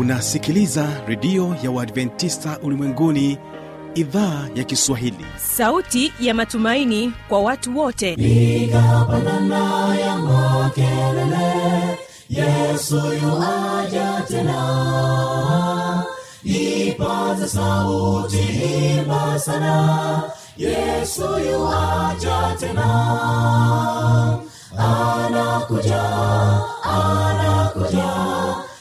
unasikiliza redio ya uadventista ulimwenguni idhaa ya kiswahili. Sauti ya matumaini kwa watu wote. Nikapandana ya makelele yesu yuaja tena. Ipaze sauti himba sana yesu yuaja tena. Anakuja anakuja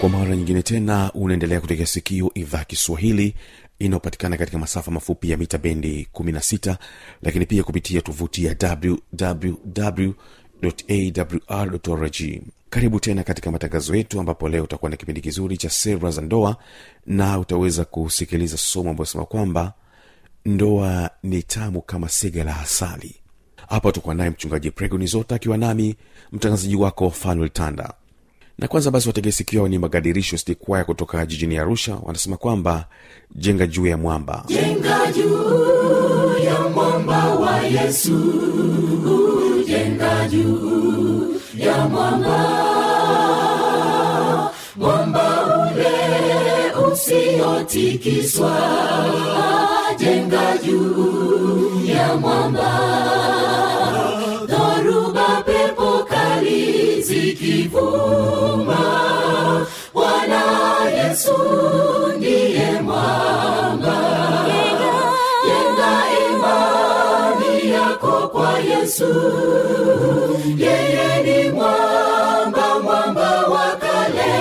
kwa mara nyingine tena unaendelea kutegea sikio idhaa kiswahili inayopatikana katika masafa mafupi ya mita bendi 16 lakini pia kupitia tovuti ya wwwawr karibu tena katika matangazo yetu ambapo leo utakuwa na kipindi kizuri cha sera za ndoa na utaweza kusikiliza somo ambayo sema kwamba ndoa ni tamu kama sega la asali. Hapa utakuwa naye mchungaji pregonizota akiwa nami mtangazaji wako fanuel tanda na kwanza basi wategesikiwa ni magadirisho stikwaya kutoka jijini arusha wanasema kwamba jenga juu ya mwamba. Jenga juu ya mwamba wa yesu. Jenga juu ya mwamba. Mwamba ule usiotikiswa. Jenga juu ya mwamba kali zikivuma bwana yesu ndiye mwamba yenga imani yako kwa yesu. Yeye ni mwamba mwamba wa kale.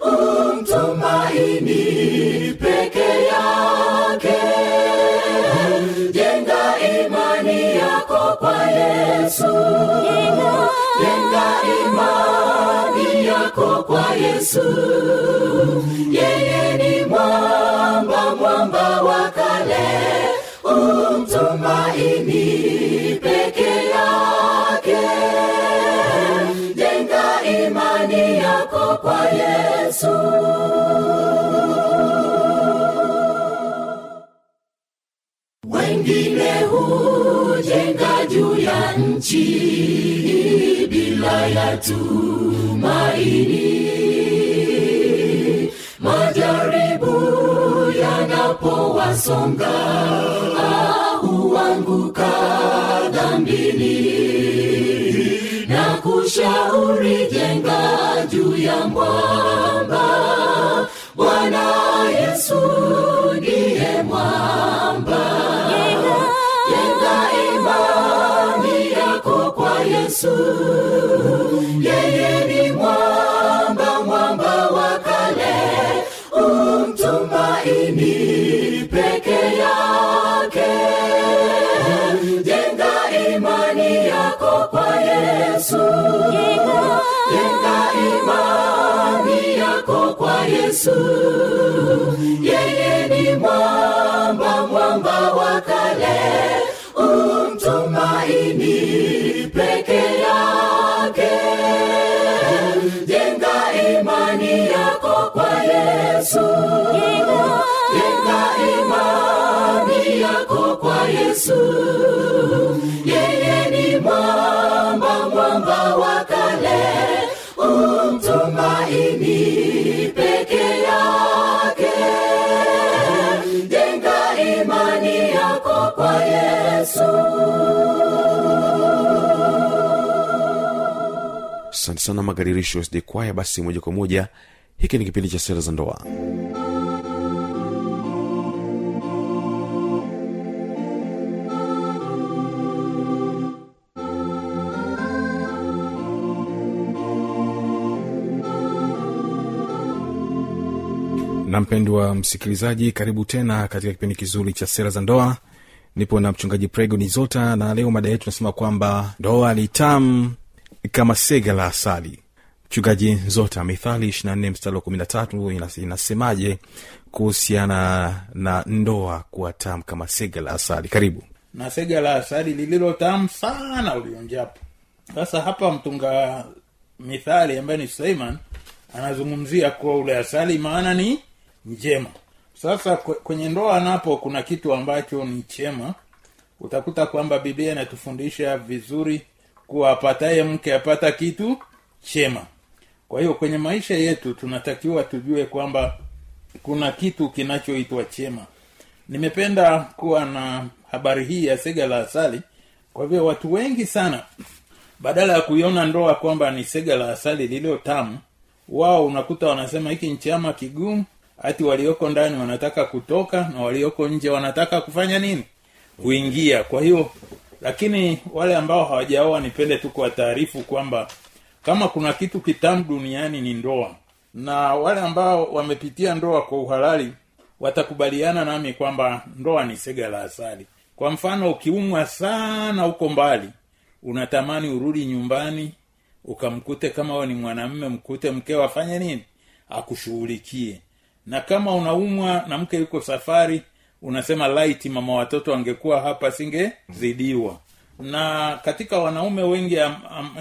Umtumaini peke yake. Jenga imani yako kwa yesu jenga imani yako kwa yesu. Yeye ni mwamba mwamba wa kale. Umtumaini peke yake. Jenga imani yako kwa yesu. Wengine hujenga juu ya nchi bila ya tumaini majaribu yanapowasonga huanguka dhambini. Na kushauri jenga juu ya mwamba bwana yesu ndiye mwamba. Jenga imani yako kwa yesu yeye ni mwamba mwamba wa kale. Umtumaini peke yake. Jenga imani yako kwa yesu. Jenga imani yako kwa yesu. Yeye ni mwamba mwamba wa kale yesu. Jenga imani yako kwa yesu yeye ni mwamba mwamba wa kale. Umtumaini peke yake. Jenga imani yako kwa yesu. Asante sana magadirisho sd kwaya. Basi moja kwa moja hiki ni kipindi cha sera za ndoa. Na mpendwa msikilizaji karibu tena katika kipindi kizuri cha sera za ndoa. Nipo na mchungaji prego nizota na leo mada yetu nasema kwamba ndoa ni tamu kama sega la asali mchungaji zota mithali ishirina nne mstari wa kumi na tatu inasemaje kuhusiana na ndoa kuwa tamu kama sega la asali? Karibu. Na sega la asali lililo tamu sana ulionjapo sasa hapa mtunga mithali ambaye ni suleiman anazungumzia kuwa ule asali maana ni njema. Sasa kwenye ndoa napo kuna kitu ambacho ni chema. Utakuta kwamba biblia inatufundisha vizuri kuwa apataye mke apata kitu chema kwa hiyo kwenye maisha yetu tunatakiwa tujue kwamba kuna kitu kinachoitwa chema. Nimependa kuwa na habari hii ya sega la asali. Kwa vile watu wengi sana badala ya kuiona ndoa kwamba ni sega la asali lililo tamu wao unakuta wanasema hiki nchama chama kigumu hati walioko ndani wanataka kutoka na walioko nje wanataka kufanya nini? Kuingia. Kwa hiyo lakini wale ambao hawajaoa nipende tu kuwataarifu kwamba kama kuna kitu kitamu duniani ni ndoa. Na wale ambao wamepitia ndoa kwa uhalali watakubaliana nami kwamba ndoa ni sega la asali. Kwa mfano ukiumwa sana huko mbali unatamani urudi nyumbani ukamkute kama we ni mwanamme mkute mkeo afanye nini? Akushughulikie. Na kama unaumwa na mke yuko safari unasema laiti mama watoto angekuwa hapa singezidiwa na katika wanaume wengi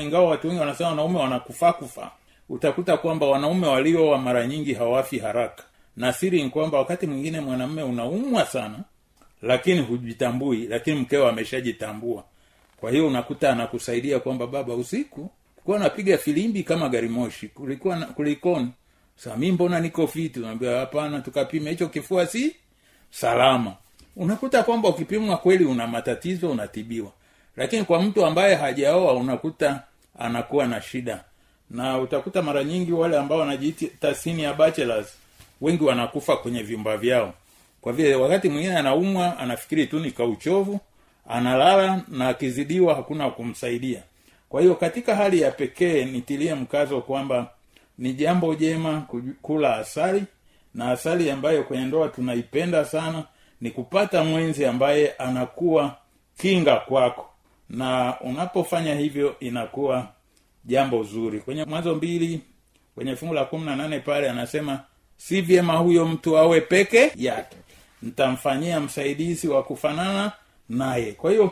ingawa watu wengi wanasema wanaume wanakufa kufa utakuta kwamba wanaume walioa mara nyingi hawafi haraka. Na siri ni kwamba wakati mwingine mwanamume unaumwa sana lakini hujitambui lakini mkeo ameshajitambua. Kwa hiyo unakuta anakusaidia kwamba baba usiku kulikuwa napiga filimbi kama gari moshi kulikuwa kulikoni? Sa mi mbona niko fiti unaambia hapana tukapima hicho kifua si salama. Unakuta kwamba ukipimwa kweli una matatizo unatibiwa lakini kwa mtu ambaye hajaoa unakuta anakuwa na shida. Na utakuta mara nyingi wale ambao wanajiita senior bachelors wengi wanakufa kwenye vyumba vyao. Kwa vile wakati mwingine anaumwa anafikiri tu ni kauchovu analala na akizidiwa hakuna kumsaidia. Kwa hiyo katika hali ya pekee nitilie mkazo kwamba ni jambo jema kula asali. Na asali ambayo kwenye ndoa tunaipenda sana ni kupata mwenzi ambaye anakuwa kinga kwako na unapofanya hivyo inakuwa jambo zuri. Kwenye mwanzo mbili kwenye fungu la kumi na nane pale anasema si vyema huyo mtu awe peke yake. Ntamfanyia msaidizi wa kufanana naye. Kwa hiyo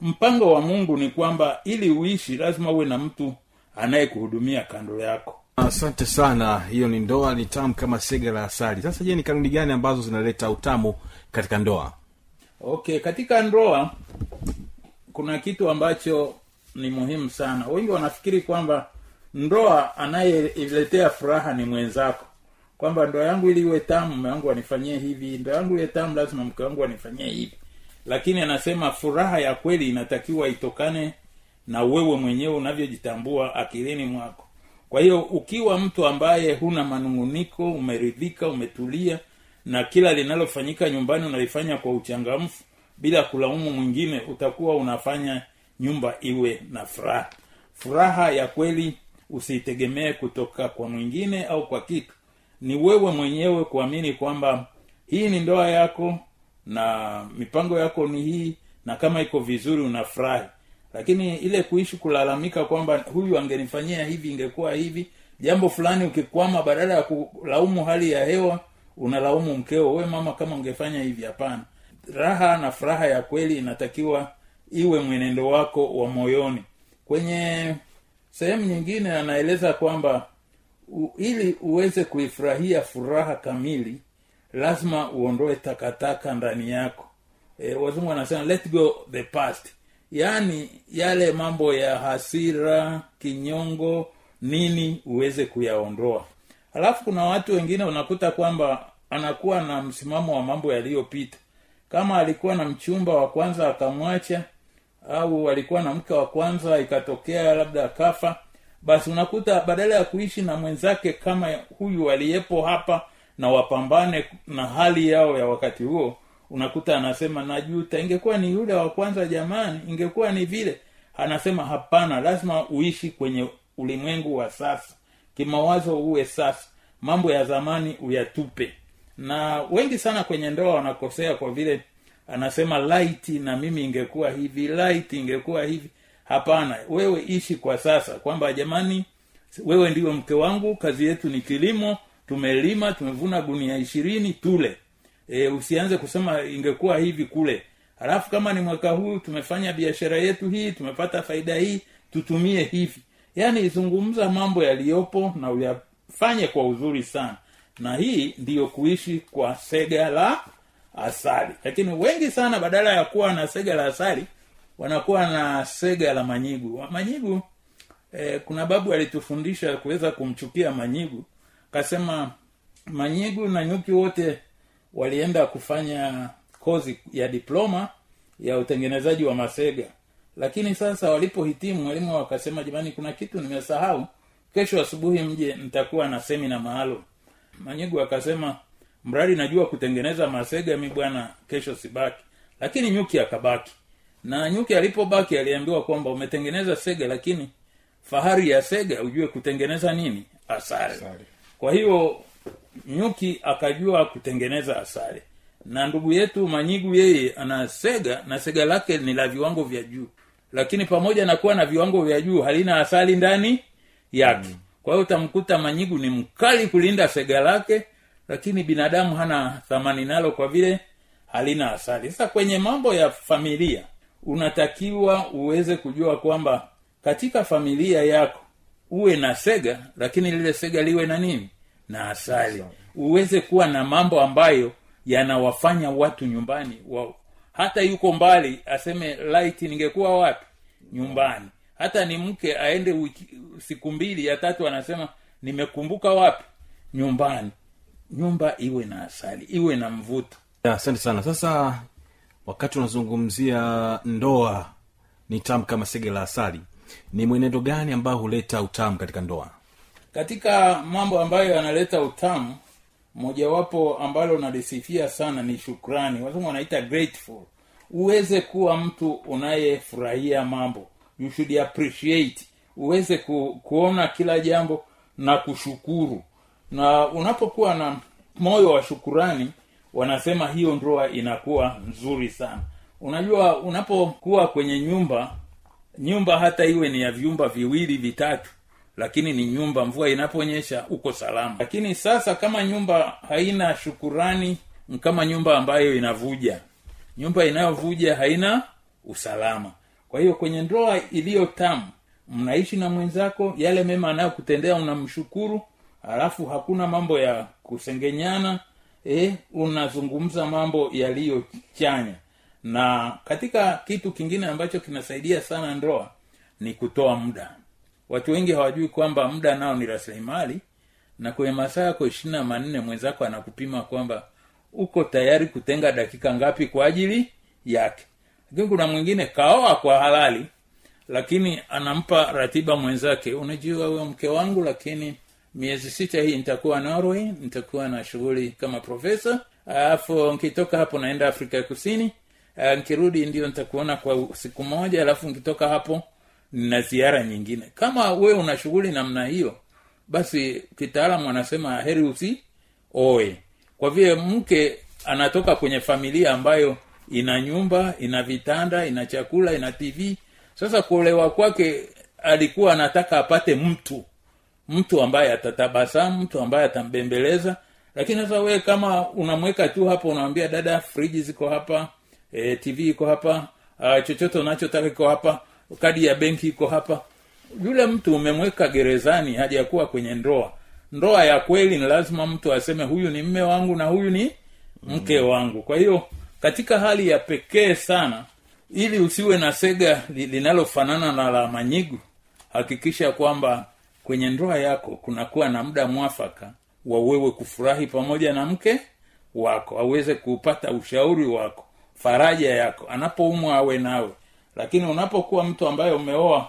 mpango wa mungu ni kwamba ili uishi lazima uwe na mtu anayekuhudumia kando yako. Asante sana. Hiyo ni ndoa ni tamu kama sega la asali. Sasa je ni kanuni gani ambazo zinaleta utamu katika ndoa? Okay katika ndoa kuna kitu ambacho ni muhimu sana. Wengi wanafikiri kwamba ndoa anayeiletea furaha ni mwenzako. Kwamba ndoa yangu ili iwe tamu mume wangu anifanyie hivi ndoa yangu iwe tamu lazima mke wangu anifanyie hivi. Lakini anasema furaha ya kweli inatakiwa itokane na wewe mwenyewe unavyojitambua akilini mwako. Kwa hiyo ukiwa mtu ambaye huna manunguniko umeridhika umetulia na kila linalofanyika nyumbani unalifanya kwa uchangamfu bila kulaumu mwingine utakuwa unafanya nyumba iwe na furaha. Furaha ya kweli usiitegemee kutoka kwa mwingine au kwa kitu. Ni wewe mwenyewe kuamini kwamba hii ni ndoa yako na mipango yako ni hii na kama iko vizuri unafurahi. Lakini ile kuishi kulalamika kwamba huyu angenifanyia hivi ingekuwa hivi jambo fulani ukikwama badala ya kulaumu hali ya hewa unalaumu mkeo we mama kama ungefanya hivi hapana raha na furaha ya kweli inatakiwa iwe mwenendo wako wa moyoni. Kwenye sehemu nyingine anaeleza kwamba u, ili uweze kuifurahia furaha kamili lazima uondoe takataka ndani yako. E, wazungu wanasema let go the past. Yaani yale mambo ya hasira kinyongo nini uweze kuyaondoa. Alafu kuna watu wengine unakuta kwamba anakuwa na msimamo wa mambo yaliyopita kama alikuwa na mchumba wa kwanza akamwacha au alikuwa na mke wa kwanza ikatokea labda akafa basi unakuta badala ya kuishi na mwenzake kama huyu aliyepo hapa na wapambane na hali yao ya wakati huo unakuta anasema najuta ingekuwa ni yule wa kwanza jamani ingekuwa ni vile. Anasema hapana lazima uishi kwenye ulimwengu wa sasa. Kimawazo uwe sasa. Mambo ya zamani uyatupe na wengi sana kwenye ndoa wanakosea kwa vile anasema laiti na mimi ingekuwa hivi laiti ingekuwa hivi. Hapana wewe ishi kwa sasa kwamba jamani wewe ndio mke wangu kazi yetu ni kilimo tumelima tumevuna gunia ishirini tule. E, usianze kusema ingekuwa hivi kule. Halafu kama ni mwaka huu tumefanya biashara yetu hii tumepata faida hii tutumie hivi. Yaani zungumza mambo yaliyopo na uyafanye kwa uzuri sana na hii ndiyo kuishi kwa sega la asali. Lakini wengi sana badala ya kuwa na sega la asali wanakuwa na sega la manyigu. Manyigu eh, kuna babu alitufundisha kuweza kumchukia manyigu. Kasema manyigu na nyuki wote walienda kufanya kozi ya diploma ya utengenezaji wa masega. Lakini sasa walipohitimu walimu wakasema jamani kuna kitu nimesahau. Kesho asubuhi mje nitakuwa na semina maalum manyigu akasema mradi najua kutengeneza masega mi bwana kesho sibaki. Lakini nyuki akabaki. Na nyuki alipobaki aliambiwa kwamba umetengeneza sega lakini fahari ya sega ujue kutengeneza nini? Asali. Kwa hiyo nyuki akajua kutengeneza asari na ndugu yetu manyigu yeye ana sega na sega lake ni la viwango vya juu. Lakini pamoja na kuwa na viwango vya juu halina asali ndani yake. Mm. Kwa hiyo utamkuta manyigu ni mkali kulinda sega lake lakini binadamu hana thamani nalo kwa vile halina asali. Sasa kwenye mambo ya familia unatakiwa uweze kujua kwamba katika familia yako uwe na sega lakini lile sega liwe na nini? Na asali. Uweze kuwa na mambo ambayo yanawafanya watu nyumbani wa, hata yuko mbali aseme light ningekuwa wapi? Nyumbani hata ni mke aende wiki, siku mbili ya tatu anasema nimekumbuka wapi? Nyumbani. Nyumba iwe na asali iwe na mvuto. Ya, asante sana. Sasa wakati unazungumzia ndoa ni tamu kama sege la asali. Ni mwenendo gani ambayo huleta utamu katika ndoa? Katika mambo ambayo yanaleta utamu mojawapo ambalo nalisifia sana ni shukrani. Wazungu wanaita grateful. Uweze kuwa mtu unayefurahia mambo you should appreciate. Uweze ku, kuona kila jambo na kushukuru. Na unapokuwa na moyo wa shukurani wanasema hiyo ndoa inakuwa nzuri sana. Unajua unapokuwa kwenye nyumba nyumba hata iwe ni ya vyumba viwili vitatu lakini ni nyumba mvua inaponyesha uko salama. Lakini sasa kama nyumba haina shukurani kama nyumba ambayo inavuja nyumba inayovuja haina usalama kwa hiyo kwenye ndoa iliyo tamu mnaishi na mwenzako yale mema anayokutendea unamshukuru halafu hakuna mambo ya kusengenyana eh, unazungumza mambo yaliyochanya na katika kitu kingine ambacho kinasaidia sana ndoa ni kutoa muda. Watu wengi hawajui kwamba muda nao ni rasilimali na kwenye masaa yako ishirina manne mwenzako anakupima kwamba uko tayari kutenga dakika ngapi kwa ajili yake lakini kuna mwingine kaoa kwa halali lakini anampa ratiba mwenzake unajua huyo mke wangu lakini miezi sita hii nitakuwa norway nitakuwa na shughuli kama profesa alafu nkitoka hapo naenda afrika ya kusini. Uh, nkirudi ndio nitakuona kwa siku moja alafu nkitoka hapo na ziara nyingine. Kama we una shughuli namna hiyo basi kitaalamu anasema heri usi oe. Kwa vile mke anatoka kwenye familia ambayo ina nyumba ina vitanda ina chakula ina tv sasa kuolewa kwake alikuwa anataka apate mtu. Mtu ambaye atatabasamu mtu ambaye atambembeleza. Lakini sasa wewe kama unamweka tu hapo unamwambia dada friji ziko hapa e, tv iko hapa uh, chochote unachotaka iko hapa kadi ya benki iko hapa. Yule mtu umemweka gerezani hajakuwa kwenye ndoa. Ndoa ya kweli ni lazima mtu aseme huyu ni mme wangu na huyu ni mke wangu. Kwa hiyo katika hali ya pekee sana ili usiwe na sega linalofanana na la manyigu hakikisha kwamba kwenye ndoa yako kunakuwa na muda mwafaka wa wewe kufurahi pamoja na mke wako aweze kupata ushauri wako faraja yako anapoumwa awe nawe. Lakini unapokuwa mtu ambaye umeoa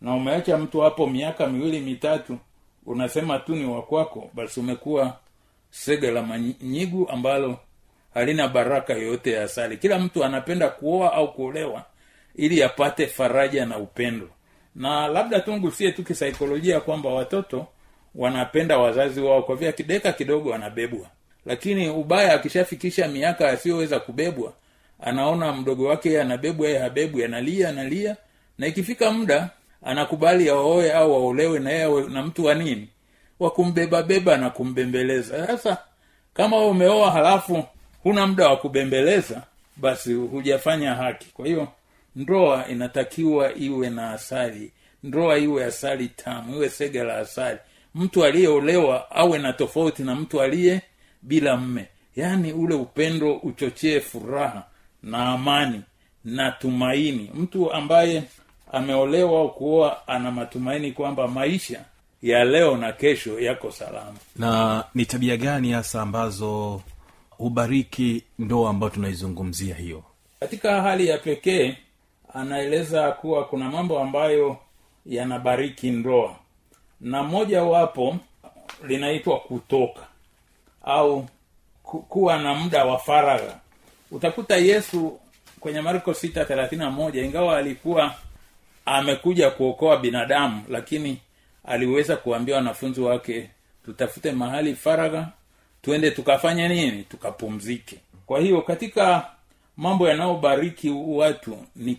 na umeacha mtu hapo miaka miwili mitatu unasema tu ni wakwako basi umekuwa sega la manyigu ambalo halina baraka yoyote ya asali. Kila mtu anapenda kuoa au kuolewa ili apate faraja na upendo. Na labda tungusie tu kisaikolojia kwamba watoto wanapenda wazazi wao kwa vile kideka kidogo anabebwa. Lakini ubaya akishafikisha miaka asiyoweza kubebwa anaona mdogo wake anabebwa habebwi analia analia. Na ikifika muda anakubali aoe au aolewe na yeye na mtu wa nini? Wa na kumbembeleza. Sasa kama umeoa halafu huna muda wa kubembeleza basi hujafanya haki. Kwa hiyo ndoa inatakiwa iwe na asali. Ndoa iwe asali tamu iwe sega la asali. Mtu aliyeolewa awe na tofauti na mtu aliye bila mme yaani ule upendo uchochee furaha na amani na tumaini. Mtu ambaye ameolewa au kuoa ana matumaini kwamba maisha ya leo na kesho yako salama. Na ni tabia gani hasa ambazo hubariki ndoa ambayo tunaizungumzia hiyo. Katika hali ya pekee anaeleza kuwa kuna mambo ambayo yanabariki ndoa. Na moja wapo linaitwa kutoka au kuwa na muda wa faragha. Utakuta yesu kwenye marko sita thelathini na moja ingawa alikuwa amekuja kuokoa binadamu lakini aliweza kuambia wanafunzi wake tutafute mahali faragha tuende tukafanye nini? Tukapumzike. Kwa hiyo katika mambo yanayobariki watu ni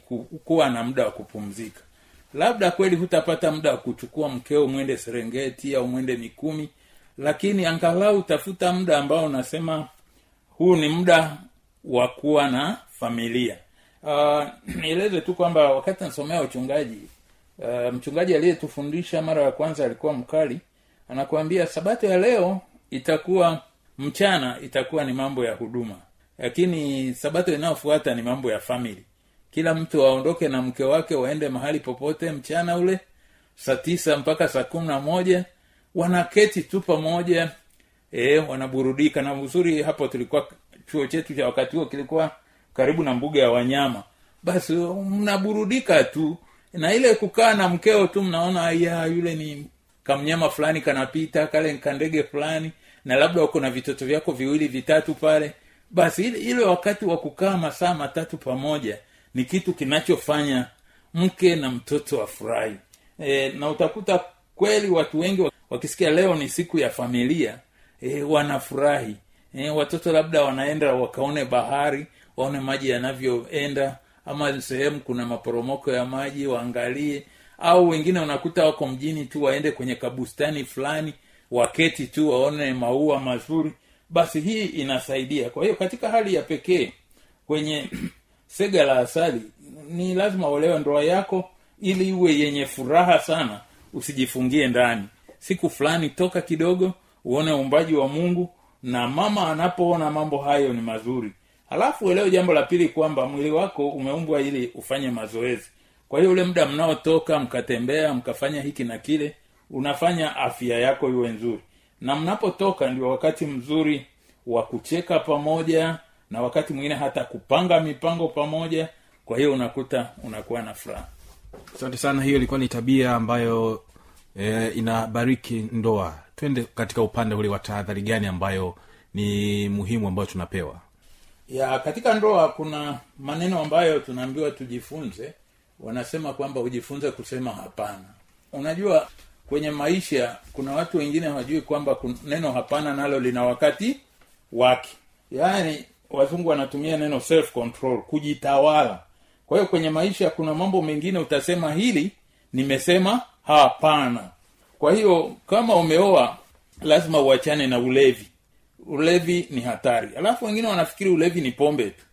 kuwa na muda wa kupumzika. Labda kweli hutapata muda wa kuchukua mkeo mwende serengeti au mwende mikumi lakini angalau tafuta muda ambao unasema huu ni muda wa kuwa na familia. Uh, tu kwamba wakati nasomea uchungaji uh, mchungaji aliyetufundisha mara ya kwanza alikuwa mkali anakuambia sabato ya leo itakuwa mchana itakuwa ni mambo ya huduma. Lakini sabato inayofuata ni mambo ya famili kila mtu aondoke na mke wake waende mahali popote mchana ule saa tisa mpaka saa kumi na moja. Wanaketi tu pamoja. E, wanaburudika. Na uzuri hapo tulikuwa chuo chetu cha wakati huo kilikuwa karibu na mbuga ya wanyama. Basi mnaburudika tu. Na ile kukaa na mkeo tu mnaona ya yule ni kamnyama fulani kanapita kale kandege fulani na labda uko na vitoto vyako viwili vitatu pale basi ile, ile wakati wa kukaa masaa matatu pamoja ni kitu kinachofanya mke na mtoto afurahi e, na utakuta kweli watu wengi wakisikia leo ni siku ya familia e, wanafurahi. E, watoto labda wanaenda wakaone bahari waone maji yanavyoenda ama sehemu kuna maporomoko ya maji waangalie. Au wengine unakuta wako mjini tu waende kwenye kabustani fulani waketi tu waone maua mazuri basi hii inasaidia. Kwa hiyo katika hali ya pekee kwenye sega la asali ni lazima uelewe ndoa yako ili iwe yenye furaha sana usijifungie ndani. Siku fulani toka kidogo uone uumbaji wa mungu na mama anapoona mambo hayo ni mazuri. Halafu uelewe jambo la pili kwamba mwili wako umeumbwa ili ufanye mazoezi. Kwa hiyo ule muda mnaotoka mkatembea mkafanya hiki na kile unafanya afya yako iwe nzuri. Na mnapotoka ndio wakati mzuri wa kucheka pamoja na wakati mwingine hata kupanga mipango pamoja. Kwa hiyo unakuta unakuwa na furaha. Asante sana hiyo ilikuwa ni tabia ambayo e, inabariki ndoa. Twende katika upande ule wa tahadhari gani ambayo ni muhimu ambayo tunapewa? Ya katika ndoa kuna maneno ambayo tunaambiwa tujifunze. Wanasema kwamba ujifunze kusema hapana. Unajua kwenye maisha kuna watu wengine hawajui kwamba neno hapana nalo lina wakati wake. Yaani wazungu wanatumia neno self control kujitawala. Kwa hiyo kwenye maisha kuna mambo mengine utasema hili nimesema hapana. Kwa hiyo kama umeoa lazima uachane na ulevi. Ulevi ni hatari. Alafu wengine wanafikiri ulevi ni pombe tu.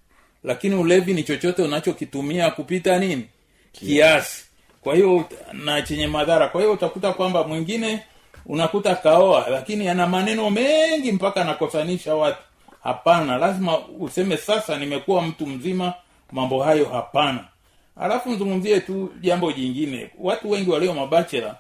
Lakini ulevi ni chochote unachokitumia kupita nini? Kiasi kwa hiyo na chenye madhara. Kwa hiyo utakuta kwamba mwingine unakuta kaoa lakini ana maneno mengi mpaka anakosanisha watu. Hapana lazima useme sasa nimekuwa mtu mzima mambo hayo hapana. Alafu mzungumzie tu jambo jingine. Watu wengi walio mabachela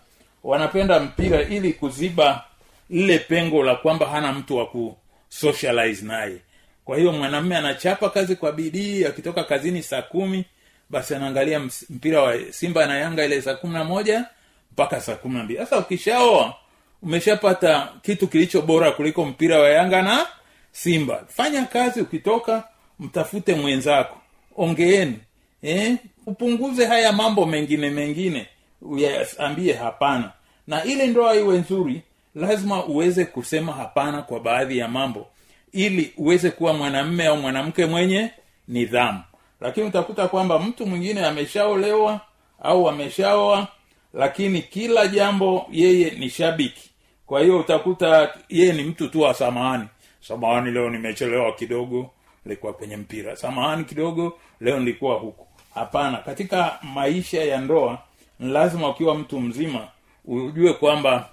wanapenda mpira ili kuziba lile pengo la kwamba hana mtu wa kusocialize naye. Kwa hiyo mwanamume anachapa kazi kwa bidii akitoka kazini saa kumi basi anaangalia mpira wa simba na yanga ile saa kumi na moja mpaka saa kumi na mbili. Sasa ukishaoa umeshapata kitu kilicho bora kuliko mpira wa yanga na simba. Fanya kazi ukitoka mtafute mwenzako. Ongeeni eh? upunguze haya mambo mengine mengine. Uyaambie hapana. Na ili ndoa iwe nzuri lazima uweze kusema hapana kwa baadhi ya mambo. Ili uweze kuwa mwanamme au mwanamke mwenye nidhamu lakini utakuta kwamba mtu mwingine ameshaolewa au ameshaoa lakini kila jambo yeye ni shabiki. Kwa hiyo utakuta yeye ni mtu tu wa samahani. Samahani leo nimechelewa kidogo nilikuwa kwenye mpira. Samahani kidogo leo nilikuwa huku. Hapana katika maisha ya ndoa lazima ukiwa mtu mzima ujue kwamba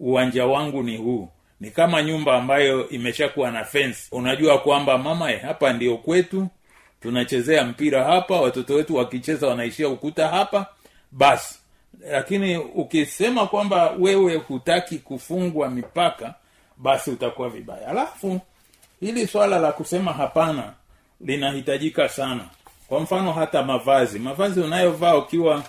uwanja wangu ni huu. Ni kama nyumba ambayo imeshakuwa na fence. Unajua kwamba mama eh, hapa ndio kwetu tunachezea mpira hapa watoto wetu wakicheza wanaishia ukuta hapa. Basi lakini ukisema kwamba wewe hutaki kufungwa mipaka basi utakuwa vibaya. Alafu hili swala la kusema hapana linahitajika sana. Kwa mfano hata mavazi. Mavazi unayovaa ukiwa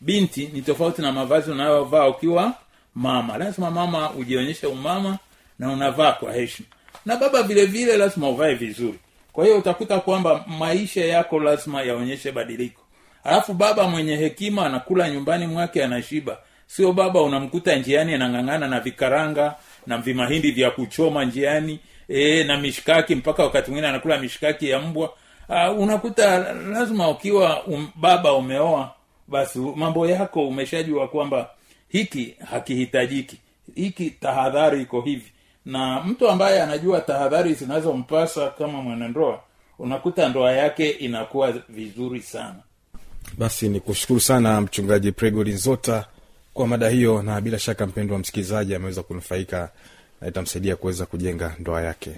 binti ni tofauti na mavazi unayovaa ukiwa mama. Lazima mama ujionyeshe umama na unavaa kwa heshima. Na baba vile vile lazima uvae vizuri kwa hiyo utakuta kwamba maisha yako lazima yaonyeshe badiliko. Alafu baba mwenye hekima anakula nyumbani mwake anashiba. Sio baba unamkuta njiani anang'ang'ana na vikaranga na vimahindi vya kuchoma njiani e, na mishkaki mpaka wakati mwingine anakula mishikaki ya mbwa. Uh, unakuta lazima ukiwa um, baba umeoa basi mambo yako umeshajua kwamba hiki hakihitajiki. Hiki tahadhari iko hivi na mtu ambaye anajua tahadhari zinazompasa kama mwanandoa unakuta ndoa yake inakuwa vizuri sana. Basi ni kushukuru sana mchungaji pregoli nzota kwa mada hiyo na bila shaka mpendo wa msikilizaji ameweza kunufaika na itamsaidia kuweza kujenga ndoa yake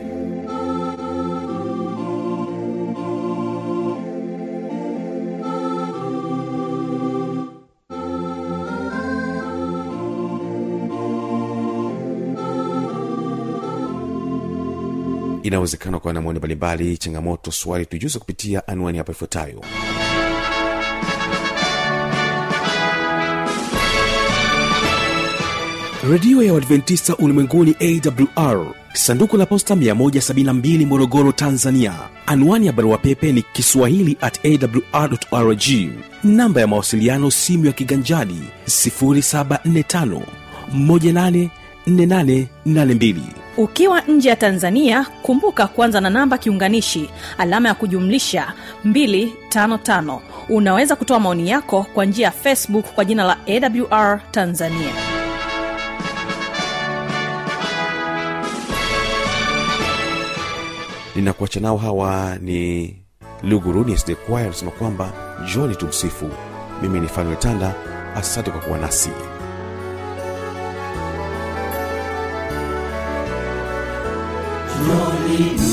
inawezekana ukawa na maoni mbalimbali changamoto swali tujuze kupitia anwani hapa ifuatayo. Redio ya uadventista ulimwenguni awr sanduku la posta 172 morogoro tanzania. Anwani ya barua pepe ni kiswahili at awrrg namba ya mawasiliano simu ya kiganjadi 745 184882 ukiwa nje ya tanzania kumbuka kuanza na namba kiunganishi alama ya kujumlisha 255 unaweza kutoa maoni yako kwa njia ya facebook kwa jina la awr tanzania. Ninakuacha nao hawa ni luguruni sd kwaya anasema kwamba joni tumsifu. Mimi ni fanuetanda asante kwa kuwa nasi jina